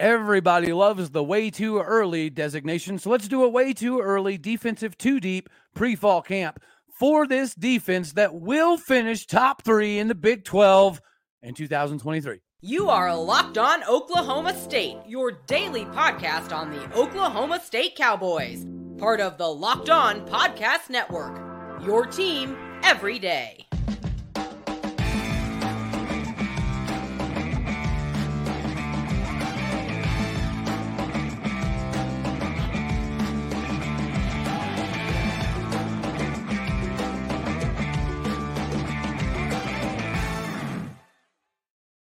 Everybody loves the way too early designation. So let's do a way too early defensive two deep pre fall camp for this defense that will finish top three in the Big 12 in 2023. You are locked on Oklahoma State, your daily podcast on the Oklahoma State Cowboys, part of the Locked On Podcast Network. Your team every day.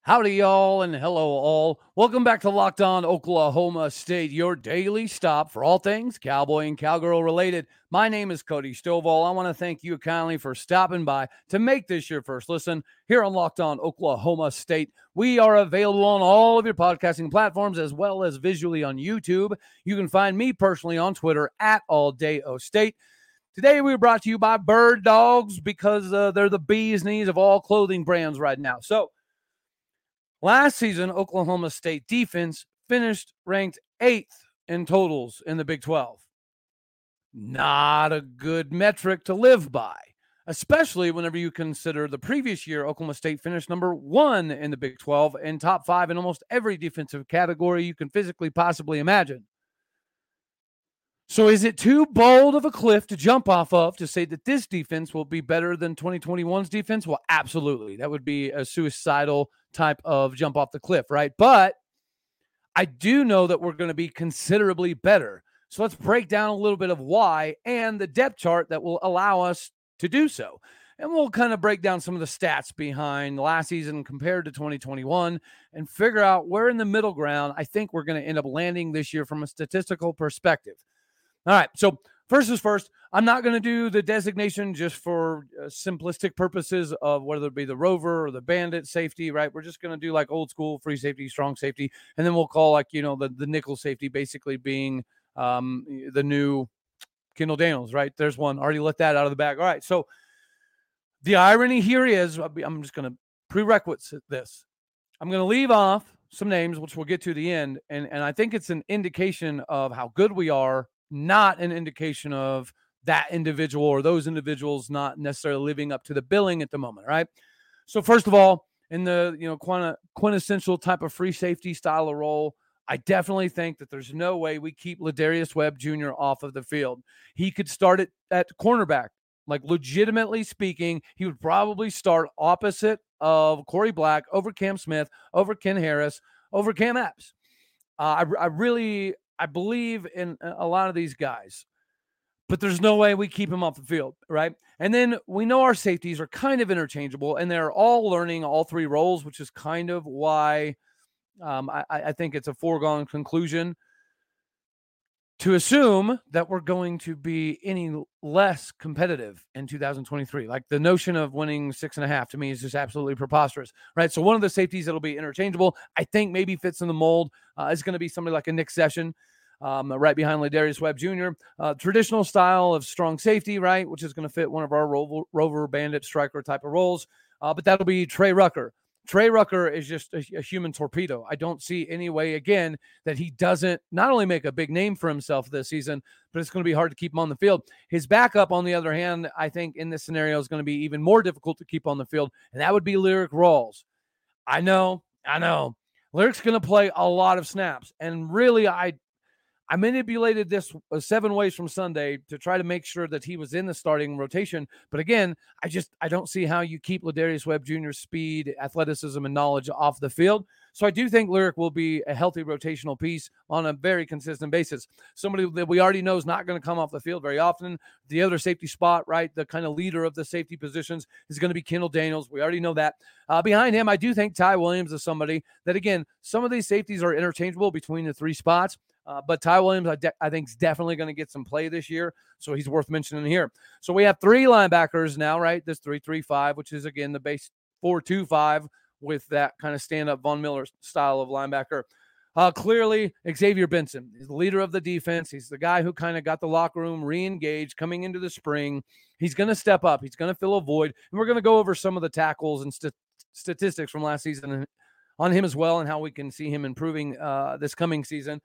Howdy, y'all, and hello, all. Welcome back to Locked On Oklahoma State, your daily stop for all things cowboy and cowgirl related. My name is Cody Stovall. I want to thank you kindly for stopping by to make this your first listen here on Locked On Oklahoma State. We are available on all of your podcasting platforms as well as visually on YouTube. You can find me personally on Twitter at All Day O State. Today, we are brought to you by Bird Dogs because uh, they're the bee's knees of all clothing brands right now. So, Last season, Oklahoma State defense finished ranked eighth in totals in the Big 12. Not a good metric to live by, especially whenever you consider the previous year, Oklahoma State finished number one in the Big 12 and top five in almost every defensive category you can physically possibly imagine. So is it too bold of a cliff to jump off of to say that this defense will be better than 2021's defense? Well, absolutely. That would be a suicidal type of jump off the cliff, right? But I do know that we're going to be considerably better. So let's break down a little bit of why and the depth chart that will allow us to do so. And we'll kind of break down some of the stats behind last season compared to 2021 and figure out where in the middle ground I think we're going to end up landing this year from a statistical perspective. All right. So, first is first, I'm not going to do the designation just for uh, simplistic purposes of whether it be the rover or the bandit safety, right? We're just going to do like old school free safety, strong safety. And then we'll call like, you know, the, the nickel safety basically being um, the new Kendal Daniels, right? There's one. Already let that out of the bag. All right. So, the irony here is I'm just going to prerequisite this. I'm going to leave off some names, which we'll get to the end. And, and I think it's an indication of how good we are not an indication of that individual or those individuals not necessarily living up to the billing at the moment, right? So first of all, in the you know quintessential type of free safety style of role, I definitely think that there's no way we keep Ladarius Webb Jr. off of the field. He could start it at cornerback. Like legitimately speaking, he would probably start opposite of Corey Black over Cam Smith, over Ken Harris, over Cam Epps. Uh, I, I really I believe in a lot of these guys, but there's no way we keep them off the field, right? And then we know our safeties are kind of interchangeable and they're all learning all three roles, which is kind of why um, I, I think it's a foregone conclusion to assume that we're going to be any less competitive in 2023. Like the notion of winning six and a half to me is just absolutely preposterous, right? So one of the safeties that'll be interchangeable, I think maybe fits in the mold, uh, is going to be somebody like a Nick Session. Um, right behind Ladarius Webb Jr. Uh, traditional style of strong safety, right, which is going to fit one of our rover, rover bandit striker type of roles. Uh, but that'll be Trey Rucker. Trey Rucker is just a, a, human torpedo. I don't see any way again that he doesn't not only make a big name for himself this season, but it's going to be hard to keep him on the field. His backup, on the other hand, I think in this scenario is going to be even more difficult to keep on the field, and that would be Lyrik Rawls. I know, I know. Lyrik's going to play a lot of snaps, and really, I I manipulated this uh, seven ways from Sunday to try to make sure that he was in the starting rotation. But again, I just I don't see how you keep Ladarius Webb Jr.'s speed, athleticism, and knowledge off the field. So I do think Lyrik will be a healthy rotational piece on a very consistent basis. Somebody that we already know is not going to come off the field very often. The other safety spot, right, the kind of leader of the safety positions is going to be Kendal Daniels. We already know that. Uh, behind him, I do think Ty Williams is somebody that, again, some of these safeties are interchangeable between the three spots. Uh, but Ty Williams, I, de- I think, is definitely going to get some play this year. So he's worth mentioning here. So we have three linebackers now, right? This 3 3 5, which is, again, the base 4 2 5 with that kind of stand up Von Miller style of linebacker. Uh, clearly, Xavier Benson is the leader of the defense. He's the guy who kind of got the locker room re engaged coming into the spring. He's going to step up, he's going to fill a void. And we're going to go over some of the tackles and st- statistics from last season on him as well and how we can see him improving uh, this coming season.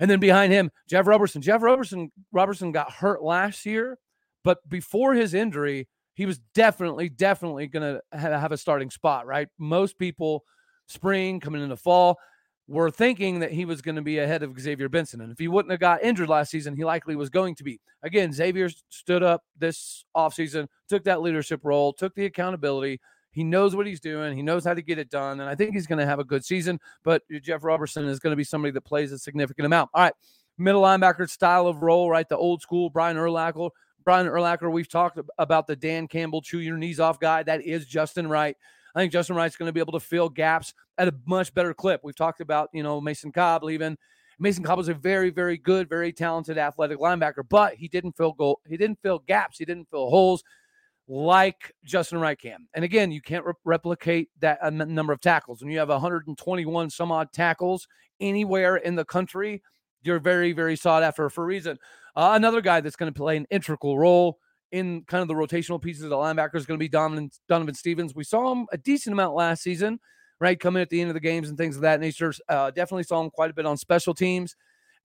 And then behind him, Jeff Robertson. Jeff Robertson Robertson got hurt last year, but before his injury, he was definitely, definitely going to have a starting spot, right? Most people, spring coming into fall, were thinking that he was going to be ahead of Xavier Benson. And if he wouldn't have got injured last season, he likely was going to be. Again, Xavier stood up this offseason, took that leadership role, took the accountability. He knows what he's doing. He knows how to get it done. And I think he's going to have a good season. But uh, Jeff Robertson is going to be somebody that plays a significant amount. All right. Middle linebacker style of role, right? The old school Brian Urlacher. Brian Urlacher, we've talked about the Dan Campbell chew your knees off guy. That is Justin Wright. I think Justin Wright's going to be able to fill gaps at a much better clip. We've talked about, you know, Mason Cobb leaving. Mason Cobb was a very, very good, very talented athletic linebacker, but he didn't fill goal. He didn't fill gaps. He didn't fill holes like Justin Wright can. And again, you can't re- replicate that uh, number of tackles. When you have 121 some odd tackles anywhere in the country, you're very, very sought after for a reason. Uh, another guy that's going to play an integral role in kind of the rotational pieces of the linebacker is going to be Donovan, Donovan Stevens. We saw him a decent amount last season, right? Coming at the end of the games and things of that nature. Uh, definitely saw him quite a bit on special teams.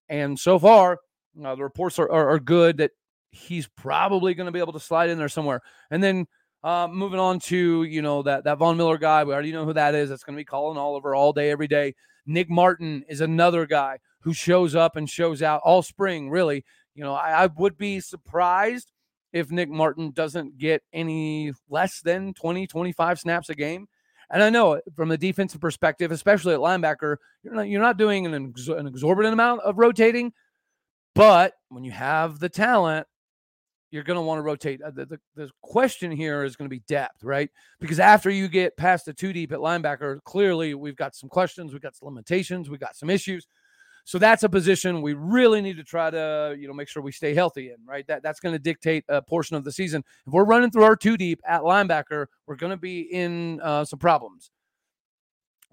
And so far, uh, the reports are, are, are, good that he's probably going to be able to slide in there somewhere. And then uh, moving on to, you know, that, that Von Miller guy, we already know who that is. That's going to be Collin Oliver all day, every day. Nick Martin is another guy who shows up and shows out all spring, really. You know, I, I would be surprised if Nick Martin doesn't get any less than 20, 25 snaps a game. And I know from a defensive perspective, especially at linebacker, you're not, you're not doing an, an exorbitant amount of rotating. But when you have the talent, you're going to want to rotate. Uh, the, the, the, question here is going to be depth, right? Because after you get past the two deep at linebacker, clearly we've got some questions, we've got some limitations, we've got some issues. So that's a position we really need to try to, you know, make sure we stay healthy in, right? That that's going to dictate a portion of the season. If we're running through our two deep at linebacker, we're going to be in uh, some problems.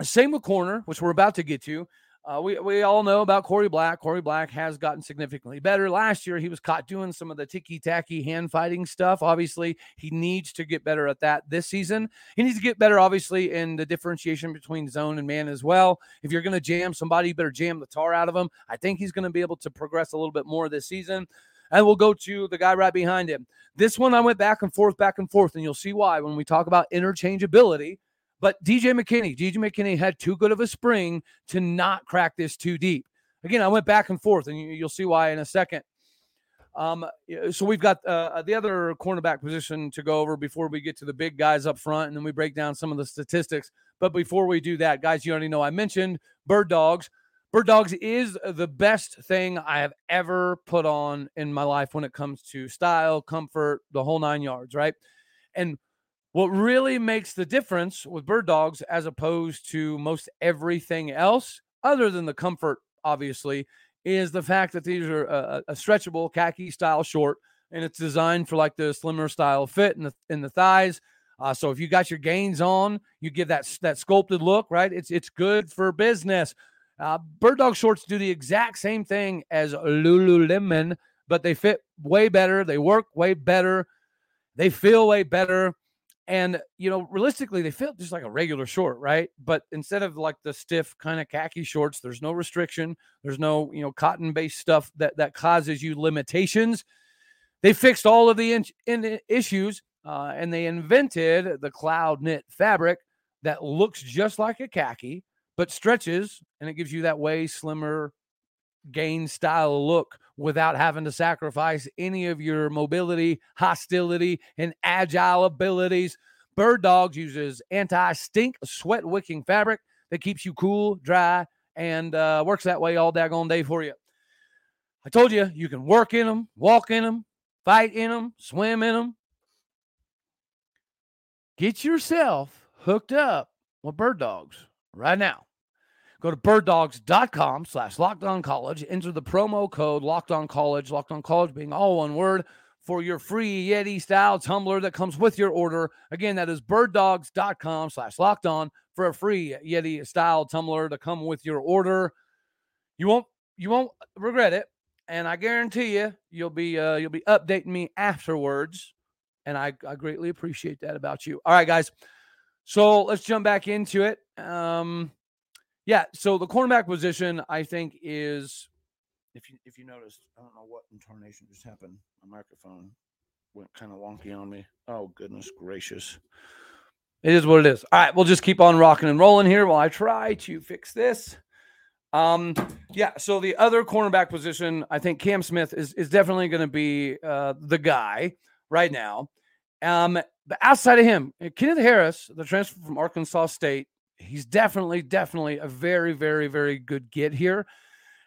Same with corner, which we're about to get to. Uh, we, we all know about Corey Black. Corey Black has gotten significantly better. Last year, he was caught doing some of the ticky tacky hand fighting stuff. Obviously, he needs to get better at that this season. He needs to get better, obviously, in the differentiation between zone and man as well. If you're going to jam somebody, you better jam the tar out of him. I think he's going to be able to progress a little bit more this season. And we'll go to the guy right behind him. This one, I went back and forth, back and forth, and you'll see why when we talk about interchangeability. But DJ McKinney, DJ McKinney had too good of a spring to not crack this two deep. Again, I went back and forth, and you, will see why in a second. Um, so we've got uh, the other cornerback position to go over before we get to the big guys up front, and then we break down some of the statistics. But before we do that, guys, you already know I mentioned Bird Dogs. Bird Dogs is the best thing I have ever put on in my life when it comes to style, comfort, the whole nine yards, right? And what really makes the difference with bird dogs as opposed to most everything else, other than the comfort, obviously, is the fact that these are a, a stretchable khaki style short and it's designed for like the slimmer style fit in the in the thighs. Uh, so if you got your gains on, you give that that sculpted look, right? It's it's good for business. Uh, bird dog shorts do the exact same thing as Lululemon, but they fit way better. They work way better. They feel way better. And, you know, realistically, they feel just like a regular short, right? But instead of like the stiff kind of khaki shorts, there's no restriction. There's no, you know, cotton based stuff that, that causes you limitations. They fixed all of the in, in issues uh, and they invented the cloud knit fabric that looks just like a khaki, but stretches and it gives you that way slimmer gain style look without having to sacrifice any of your mobility, hostility, and agile abilities. Bird Dogs uses anti stink sweat wicking fabric that keeps you cool, dry, and uh, works that way all daggone day for you. I told you, you can work in them, walk in them, fight in them, swim in them. Get yourself hooked up with Bird Dogs right now. Go to birddogs.com slash lockdown college. Enter the promo code lockdown college. locked on college being all one word, for your free Yeti style tumbler that comes with your order. Again, that is birddogs.com slash lockdown for a free Yeti style tumbler to come with your order. You won't you won't regret it. And I guarantee you, you'll be uh, you'll be updating me afterwards. And I, I greatly appreciate that about you. All right, guys. So let's jump back into it. Um, yeah, so the cornerback position, I think, is if you if you noticed, I don't know what intonation just happened. My microphone went kind of wonky on me. Oh goodness gracious. It is what it is. All right, we'll just keep on rocking and rolling here while I try to fix this. Um, yeah, so the other cornerback position, I think Cam Smith is is definitely going to be uh, the guy right now. Um, but outside of him, Kenneth Harris, the transfer from Arkansas State, he's definitely, definitely a very, very, very good get here.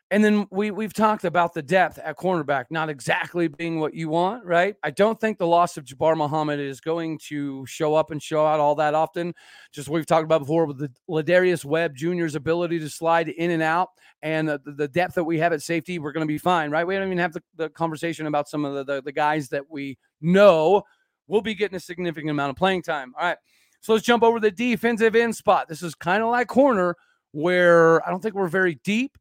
And then we we've talked about the depth at cornerback not exactly being what you want, right? I don't think the loss of Jabbar Muhammad is going to show up and show out all that often. Just we've talked about before with the Ladarius Webb Jr.'s ability to slide in and out and the, the depth that we have at safety, we're going to be fine, right? We don't even have the, the conversation about some of the, the, the guys that we know will be getting a significant amount of playing time. All right. So let's jump over the defensive end spot. This is kind of like corner where I don't think we're very deep,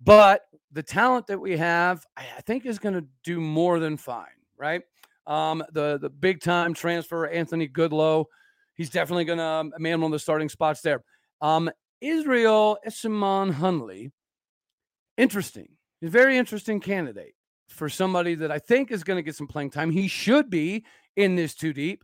but the talent that we have, I think, is going to do more than fine, right? Um, the the big time transfer, Anthony Goodlow, he's definitely going to man one of the starting spots there. Um, Israel Esimon Hunley, interesting. He's very interesting candidate for somebody that I think is going to get some playing time. He should be in this two deep.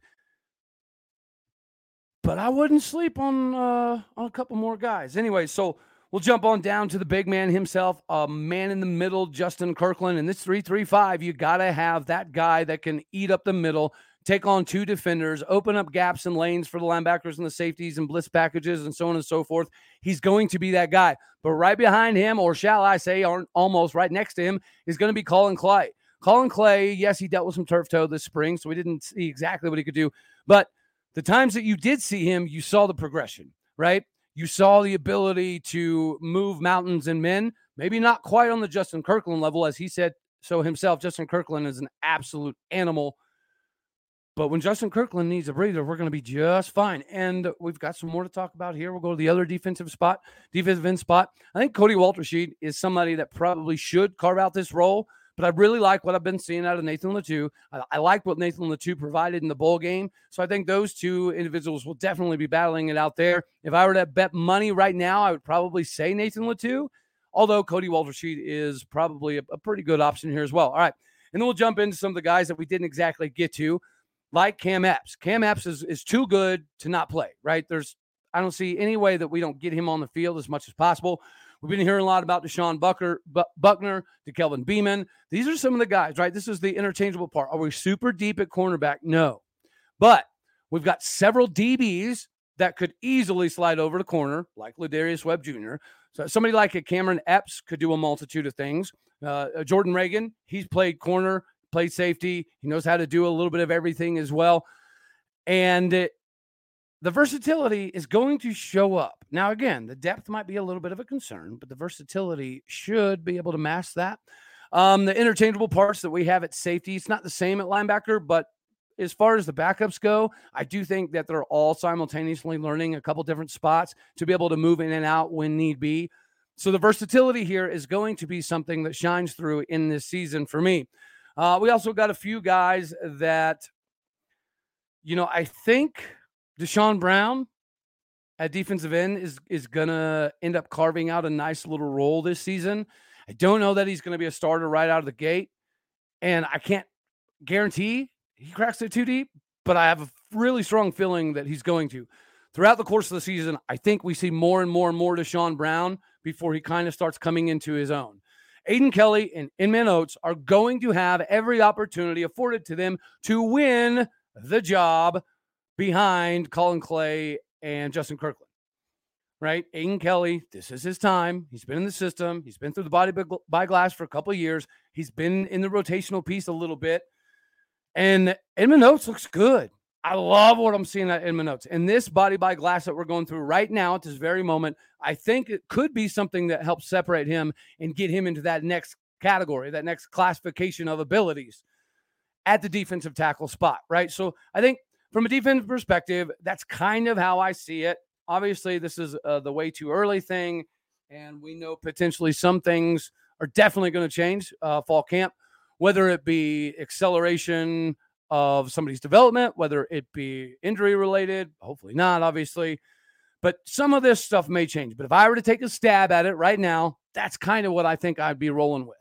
But I wouldn't sleep on uh, on a couple more guys. Anyway, so we'll jump on down to the big man himself, a man in the middle, Justin Kirkland. And this 335, you got to have that guy that can eat up the middle, take on two defenders, open up gaps and lanes for the linebackers and the safeties and blitz packages and so on and so forth. He's going to be that guy. But right behind him, or shall I say, almost right next to him, is going to be Colin Clay. Colin Clay, yes, he dealt with some turf toe this spring, so we didn't see exactly what he could do. But the times that you did see him, you saw the progression, right? You saw the ability to move mountains and men, maybe not quite on the Justin Kirkland level, as he said so himself. Justin Kirkland is an absolute animal. But when Justin Kirkland needs a breather, we're going to be just fine. And we've got some more to talk about here. We'll go to the other defensive spot, defensive end spot. I think Kody Walterscheid is somebody that probably should carve out this role. But I really like what I've been seeing out of Nathan Latu. I, I like what Nathan Latu provided in the bowl game. So I think those two individuals will definitely be battling it out there. If I were to bet money right now, I would probably say Nathan Latu, although Kody Walterscheid is probably a, a pretty good option here as well. All right. And then we'll jump into some of the guys that we didn't exactly get to, like Cam Epps. Cam Epps is, is too good to not play, right? There's I don't see any way that we don't get him on the field as much as possible. We've been hearing a lot about Deshaun Bucker, Buckner, to Kelvin Beeman. These are some of the guys, right? This is the interchangeable part. Are we super deep at cornerback? No. But we've got several DBs that could easily slide over to corner, like Ladarius Webb Jr. So somebody like a Cameron Epps could do a multitude of things. Uh, Jordan Reagan, he's played corner, played safety. He knows how to do a little bit of everything as well. And the versatility is going to show up. Now, again, the depth might be a little bit of a concern, but the versatility should be able to mask that. Um, the interchangeable parts that we have at safety, it's not the same at linebacker, but as far as the backups go, I do think that they're all simultaneously learning a couple different spots to be able to move in and out when need be. So the versatility here is going to be something that shines through in this season for me. Uh, we also got a few guys that, you know, I think Deshaun Brown at defensive end is is gonna end up carving out a nice little role this season. I don't know that he's gonna be a starter right out of the gate, and I can't guarantee he cracks it two deep, but I have a really strong feeling that he's going to. Throughout the course of the season, I think we see more and more and more Deshaun Brown before he kind of starts coming into his own. Aiden Kelly and Iman Oates are going to have every opportunity afforded to them to win the job behind Colin Clay and Justin Kirkland. Right? Aiden Kelly, this is his time. He's been in the system. He's been through the body by glass for a couple of years. He's been in the rotational piece a little bit. And Iman Oates looks good. I love what I'm seeing at Iman Oates. And this body by glass that we're going through right now at this very moment, I think it could be something that helps separate him and get him into that next category, that next classification of abilities at the defensive tackle spot, right? So I think from a defensive perspective, that's kind of how I see it. Obviously, this is uh, the way too early thing, and we know potentially some things are definitely going to change uh, fall camp, whether it be acceleration of somebody's development, whether it be injury related, hopefully not, obviously. But some of this stuff may change. But if I were to take a stab at it right now, that's kind of what I think I'd be rolling with.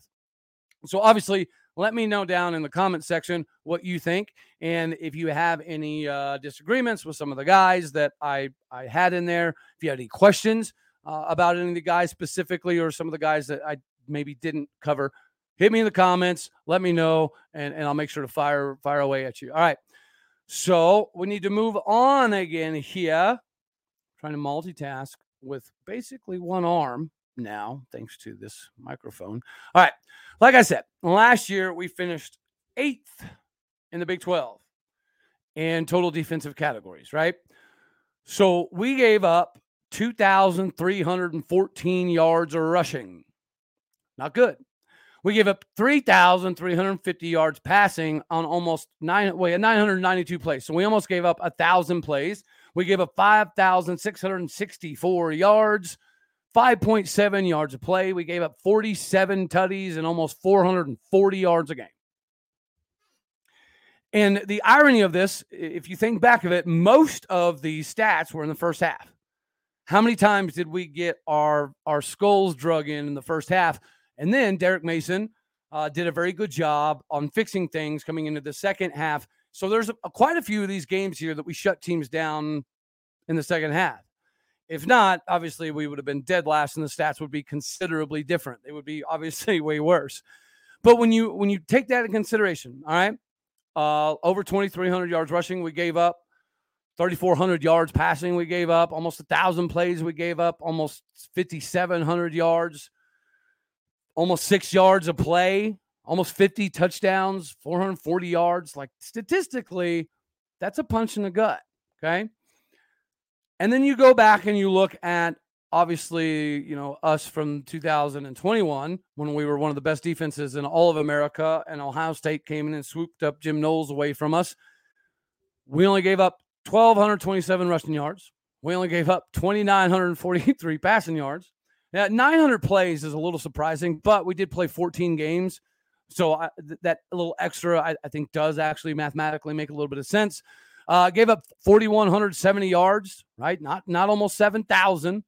So obviously, let me know down in the comment section what you think, and if you have any uh, disagreements with some of the guys that I I had in there. If you have any questions uh, about any of the guys specifically, or some of the guys that I maybe didn't cover, hit me in the comments. Let me know, and and I'll make sure to fire fire away at you. All right. So we need to move on again here. Trying to multitask with basically one arm now, thanks to this microphone. All right. Like I said, last year we finished eighth in the Big 12 in total defensive categories, right? So we gave up 2,314 yards of rushing. Not good. We gave up 3,350 yards passing on almost nine, wait, 992 plays. So we almost gave up a thousand plays. We gave up 5,664 yards 5.7 yards of play. We gave up 47 tutties and almost 440 yards a game. And the irony of this, if you think back of it, most of these stats were in the first half. How many times did we get our our skulls drug in in the first half? And then Derek Mason uh, did a very good job on fixing things coming into the second half. So there's a, quite a few of these games here that we shut teams down in the second half. If not, obviously we would have been dead last and the stats would be considerably different. They would be obviously way worse. But when you when you take that in consideration, all right, uh, over 2,300 yards rushing, we gave up 3,400 yards passing, we gave up almost a thousand plays, we gave up almost 5,700 yards, almost six yards of play, almost 50 touchdowns, 440 yards. Like statistically, that's a punch in the gut. Okay. And then you go back and you look at obviously, you know, us from 2021 when we were one of the best defenses in all of America and Ohio State came in and swooped up Jim Knowles away from us. We only gave up 1,227 rushing yards. We only gave up 2,943 passing yards. Now, 900 plays is a little surprising, but we did play 14 games. So I, th- that little extra, I, I think, does actually mathematically make a little bit of sense. Uh, gave up 4,170 yards, right? Not not almost 7,000.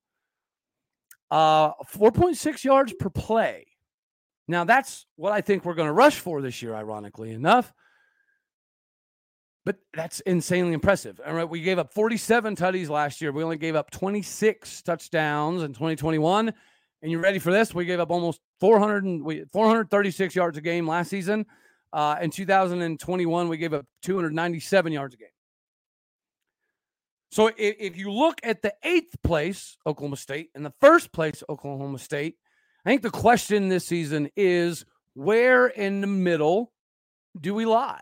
Uh, 4.6 yards per play. Now that's what I think we're going to rush for this year, ironically enough. But that's insanely impressive. All right, we gave up 47 tutties last year. We only gave up 26 touchdowns in 2021. And you ready for this? We gave up almost 400 and we, 436 yards a game last season. Uh, in 2021, we gave up 297 yards a game. So if, if you look at the eighth place, Oklahoma State, and the first place, Oklahoma State, I think the question this season is where in the middle do we lie?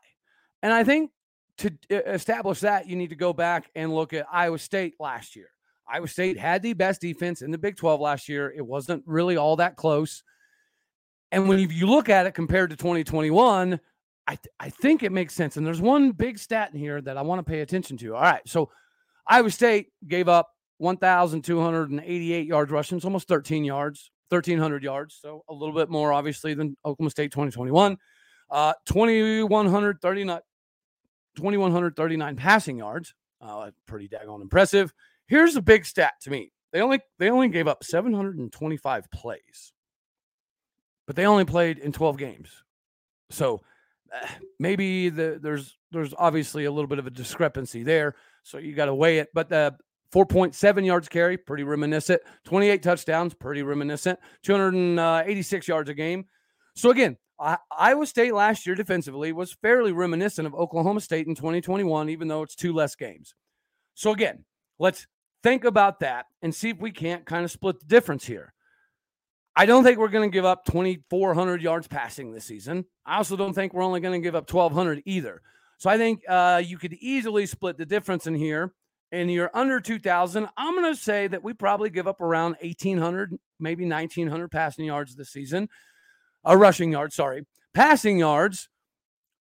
And I think to establish that, you need to go back and look at Iowa State last year. Iowa State had the best defense in the Big 12 last year. It wasn't really all that close. And when you look at it compared to 2021, I, th- I think it makes sense. And there's one big stat in here that I want to pay attention to. All right. So Iowa State gave up 1,288 yards rushing, it's almost 13 yards, 1,300 yards. So a little bit more, obviously, than Oklahoma State 2021. Uh, 2,139, 2,139 passing yards. Uh, pretty daggone impressive. Here's a big stat to me. They only they only gave up 725 plays, but they only played in 12 games. So uh, maybe the, there's there's obviously a little bit of a discrepancy there. So you got to weigh it. But the 4.7 yards carry, pretty reminiscent. 28 touchdowns, pretty reminiscent. 286 uh, yards a game. So again, Iowa State last year defensively was fairly reminiscent of Oklahoma State in 2021, even though it's two less games. So again, let's think about that and see if we can't kind of split the difference here. I don't think we're going to give up 2,400 yards passing this season. I also don't think we're only going to give up 1,200 either. So I think uh, you could easily split the difference in here. And you're under 2,000. I'm going to say that we probably give up around 1,800, maybe 1,900 passing yards this season. Uh, rushing yards, sorry. Passing yards,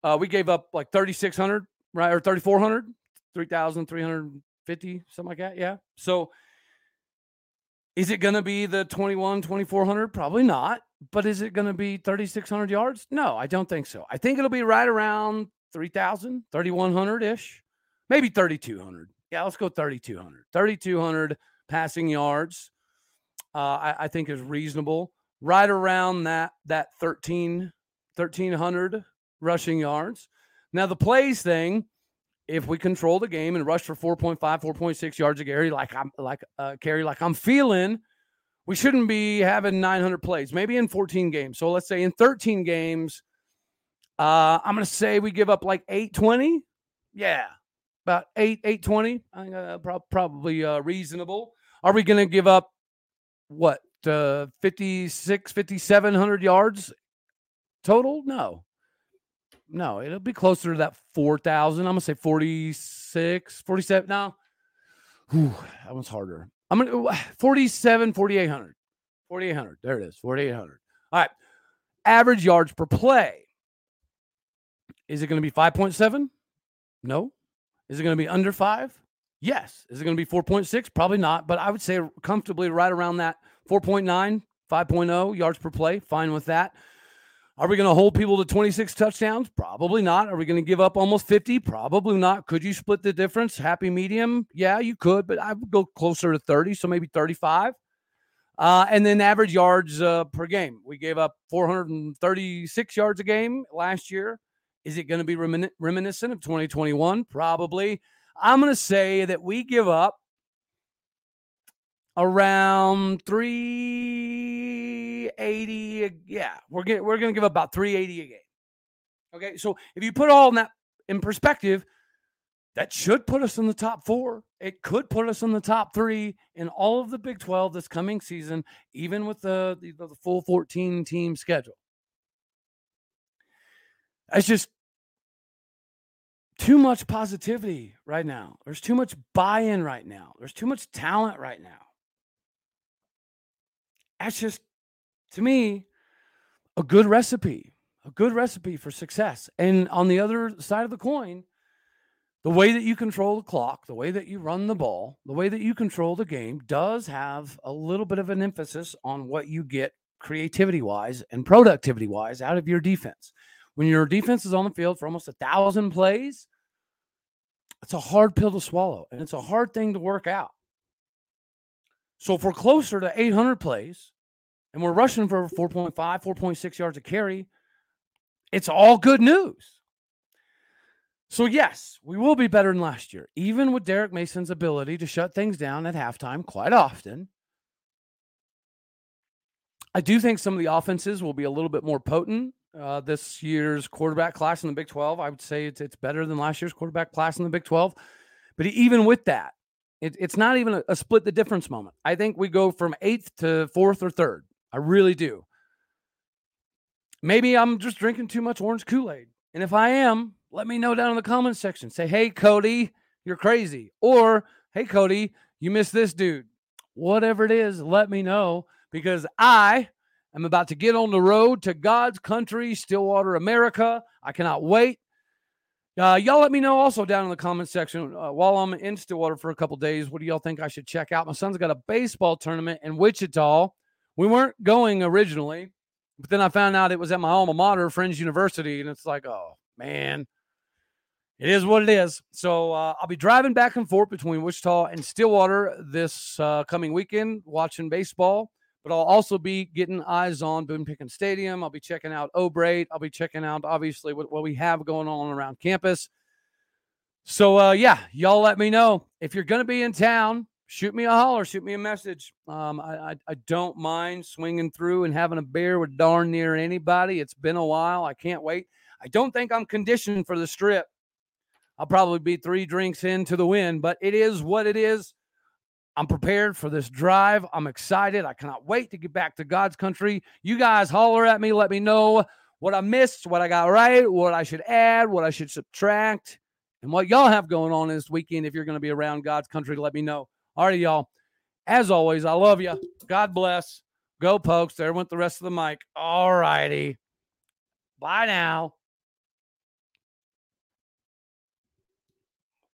uh, we gave up like 3,600, right? Or 3,400, 3,350, something like that. Yeah. So is it going to be the 21, 2,400? Probably not. But is it going to be 3,600 yards? No, I don't think so. I think it'll be right around 3,000, 3,100 ish, maybe 3,200. Yeah, let's go 3,200. 3,200 passing yards, uh, I, I think is reasonable. Right around that that 13, 1300 rushing yards. Now the plays thing, if we control the game and rush for 4.5, 4.6 yards a carry, like I'm like uh, carry, like I'm feeling, we shouldn't be having 900 plays. Maybe in 14 games. So let's say in 13 games, uh, I'm gonna say we give up like 820. Yeah, about eight 820. I think uh, pro- probably uh, reasonable. Are we gonna give up what uh, 56, 5700 yards total? No, no, it'll be closer to that 4,000. I'm going to say 46, 47. No, Whew, that one's harder. I'm going to 47, 4,800. 4,800. There it is. 4,800. All right. Average yards per play. Is it going to be 5.7? No. Is it going to be under five? Yes. Is it going to be 4.6? Probably not, but I would say comfortably right around that 4.9, 5.0 yards per play. Fine with that. Are we going to hold people to 26 touchdowns? Probably not. Are we going to give up almost 50? Probably not. Could you split the difference? Happy medium? Yeah, you could, but I would go closer to 30, so maybe 35. Uh, and then average yards uh, per game. We gave up 436 yards a game last year. Is it going to be remin- reminiscent of 2021? Probably. I'm going to say that we give up around 380 yeah we're getting we're going to give up about 380 a game okay so if you put all that in perspective that should put us in the top four it could put us in the top three in all of the big 12 this coming season even with the the, the full 14 team schedule it's just too much positivity right now. There's too much buy-in right now. There's too much talent right now. That's just to me a good recipe a good recipe for success. And on the other side of the coin the way that you control the clock the way that you run the ball the way that you control the game does have a little bit of an emphasis on what you get creativity wise and productivity wise out of your defense when your defense is on the field for almost a thousand plays it's a hard pill to swallow and it's a hard thing to work out so if we're closer to 800 plays and we're rushing for 4.5, 4.6 yards a carry, it's all good news. So, yes, we will be better than last year, even with Derek Mason's ability to shut things down at halftime quite often. I do think some of the offenses will be a little bit more potent. Uh, this year's quarterback class in the Big 12, I would say it's, it's better than last year's quarterback class in the Big 12. But even with that, it, it's not even a, a split the difference moment. I think we go from eighth to fourth or third. I really do. Maybe I'm just drinking too much orange Kool Aid. And if I am, let me know down in the comments section. Say, hey, Cody, you're crazy. Or, hey, Cody, you missed this dude. Whatever it is, let me know because I am about to get on the road to God's country, Stillwater, America. I cannot wait. Uh, y'all let me know also down in the comment section uh, while I'm in Stillwater for a couple days. What do y'all think I should check out? My son's got a baseball tournament in Wichita. We weren't going originally, but then I found out it was at my alma mater, Friends University, and it's like, oh man, it is what it is. So uh, I'll be driving back and forth between Wichita and Stillwater this uh, coming weekend, watching baseball. But I'll also be getting eyes on Boone Pickens Stadium. I'll be checking out O'Brate. I'll be checking out obviously what, what we have going on around campus. So uh, yeah, y'all let me know if you're going to be in town shoot me a holler, shoot me a message. Um, I, I, I don't mind swinging through and having a beer with darn near anybody. It's been a while. I can't wait. I don't think I'm conditioned for the strip. I'll probably be three drinks into the win, but it is what it is. I'm prepared for this drive. I'm excited. I cannot wait to get back to God's country. You guys holler at me. Let me know what I missed, what I got right, what I should add, what I should subtract, and what y'all have going on this weekend. If you're going to be around God's country, let me know. All right, y'all. As always, I love you. God bless. Go Pokes. There went the rest of the mic. All righty. Bye now.